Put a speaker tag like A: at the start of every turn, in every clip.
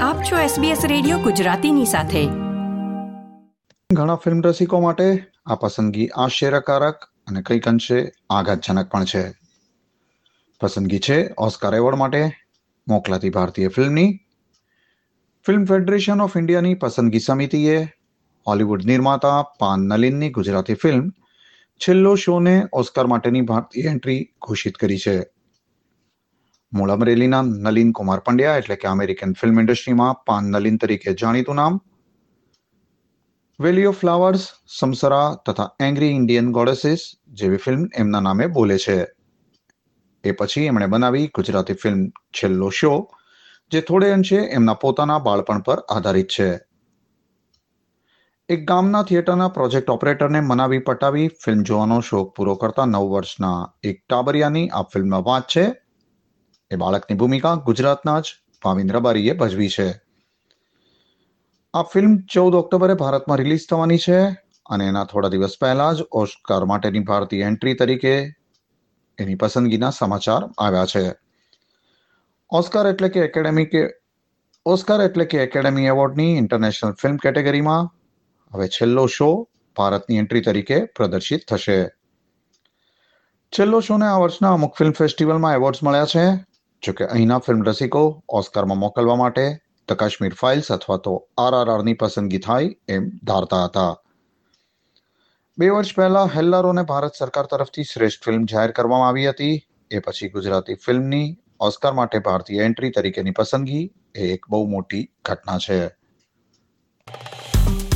A: આપ છો SBS radio ગુજરાતીની સાથે.
B: ઘણા ફિલ્મ રસિકો માટે આ પસંદગી આશ્ચર્યકારક અને કંઈક અંશે આઘાતજનક પણ છે. પસંદગી છે ઓસ્કાર એવોર્ડ માટે મોકલાતી ભારતીય ફિલ્મની. ફિલ્મ ફેડરેશન ઓફ ઇન્ડિયાની પસંદગી સમિતિએ હોલિવૂડ નિર્માતા પાન નલિનની ગુજરાતી ફિલ્મ છેલ્લો શોને ઓસ્કાર માટેની ભારતીય એન્ટ્રી ઘોષિત કરી છે. મૂળ અમરેલીના નલિન કુમાર પંડ્યા એટલે કે અમેરિકન ફિલ્મ ઇન્ડસ્ટ્રીમાં પાન નલિન તરીકે જાણીતું નામ. વેલી ઓફ ફ્લાવર્સ, સમસરા તથા એંગ્રી ઇન્ડિયન ગોડેસીસ જેવી ફિલ્મ એમના નામે બોલે છે. એ પછી એમણે બનાવી ગુજરાતી ફિલ્મ છેલ્લો શો, જે થોડે અંશે એમના પોતાના બાળપણ પર આધારિત છે. એક ગામના થિયેટરના પ્રોજેક્ટ ઓપરેટરને મનાવી પટાવી ફિલ્મ જોવાનો શોખ પૂરો કરતા નવ વર્ષના એક ટાબરિયાની આ ફિલ્મમાં વાત છે. એ બાળકની ભૂમિકા ગુજરાતના જ ભાવિન્દ્ર બારીએ ભજવી છે. આ ફિલ્મ ચૌદ ઓક્ટોબરે ભારતમાં રિલીઝ થવાની છે અને એના થોડા દિવસ પહેલા જ ઓસ્કાર માટેની ભારતીય એન્ટ્રી તરીકે એની પસંદગીના સમાચાર આવ્યા છે. ઓસ્કાર એટલે કે એકેડેમી કે ઓસ્કાર એટલે કે એકેડેમી એવોર્ડની ઇન્ટરનેશનલ ફિલ્મ કેટેગરીમાં હવે છેલ્લો શો ભારતની એન્ટ્રી તરીકે પ્રદર્શિત થશે. છેલ્લો શોને આ વર્ષના અમુક ફિલ્મ ફેસ્ટિવલમાં એવોર્ડ્સ મળ્યા છે. જોકે અહીંના ફિલ્મ રસિકો ઓસ્કારમાં મોકલવા માટે ધ કાશ્મીર ફાઇલ્સ અથવા તો આરઆરઆરની પસંદગી થાય એમ ધારતા હતા. બે વર્ષ પહેલા હેલ્લારોને ભારત સરકાર તરફથી શ્રેષ્ઠ ફિલ્મ જાહેર કરવામાં આવી હતી. એ પછી ગુજરાતી ફિલ્મની ઓસ્કાર માટે ભારતીય એન્ટ્રી તરીકેની પસંદગી એ એક બહુ મોટી ઘટના છે.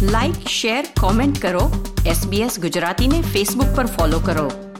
A: લાઇક શેર કોમેન્ટ કરો. એસબીએસ ગુજરાતીને ફેસબુક પર ફોલો કરો.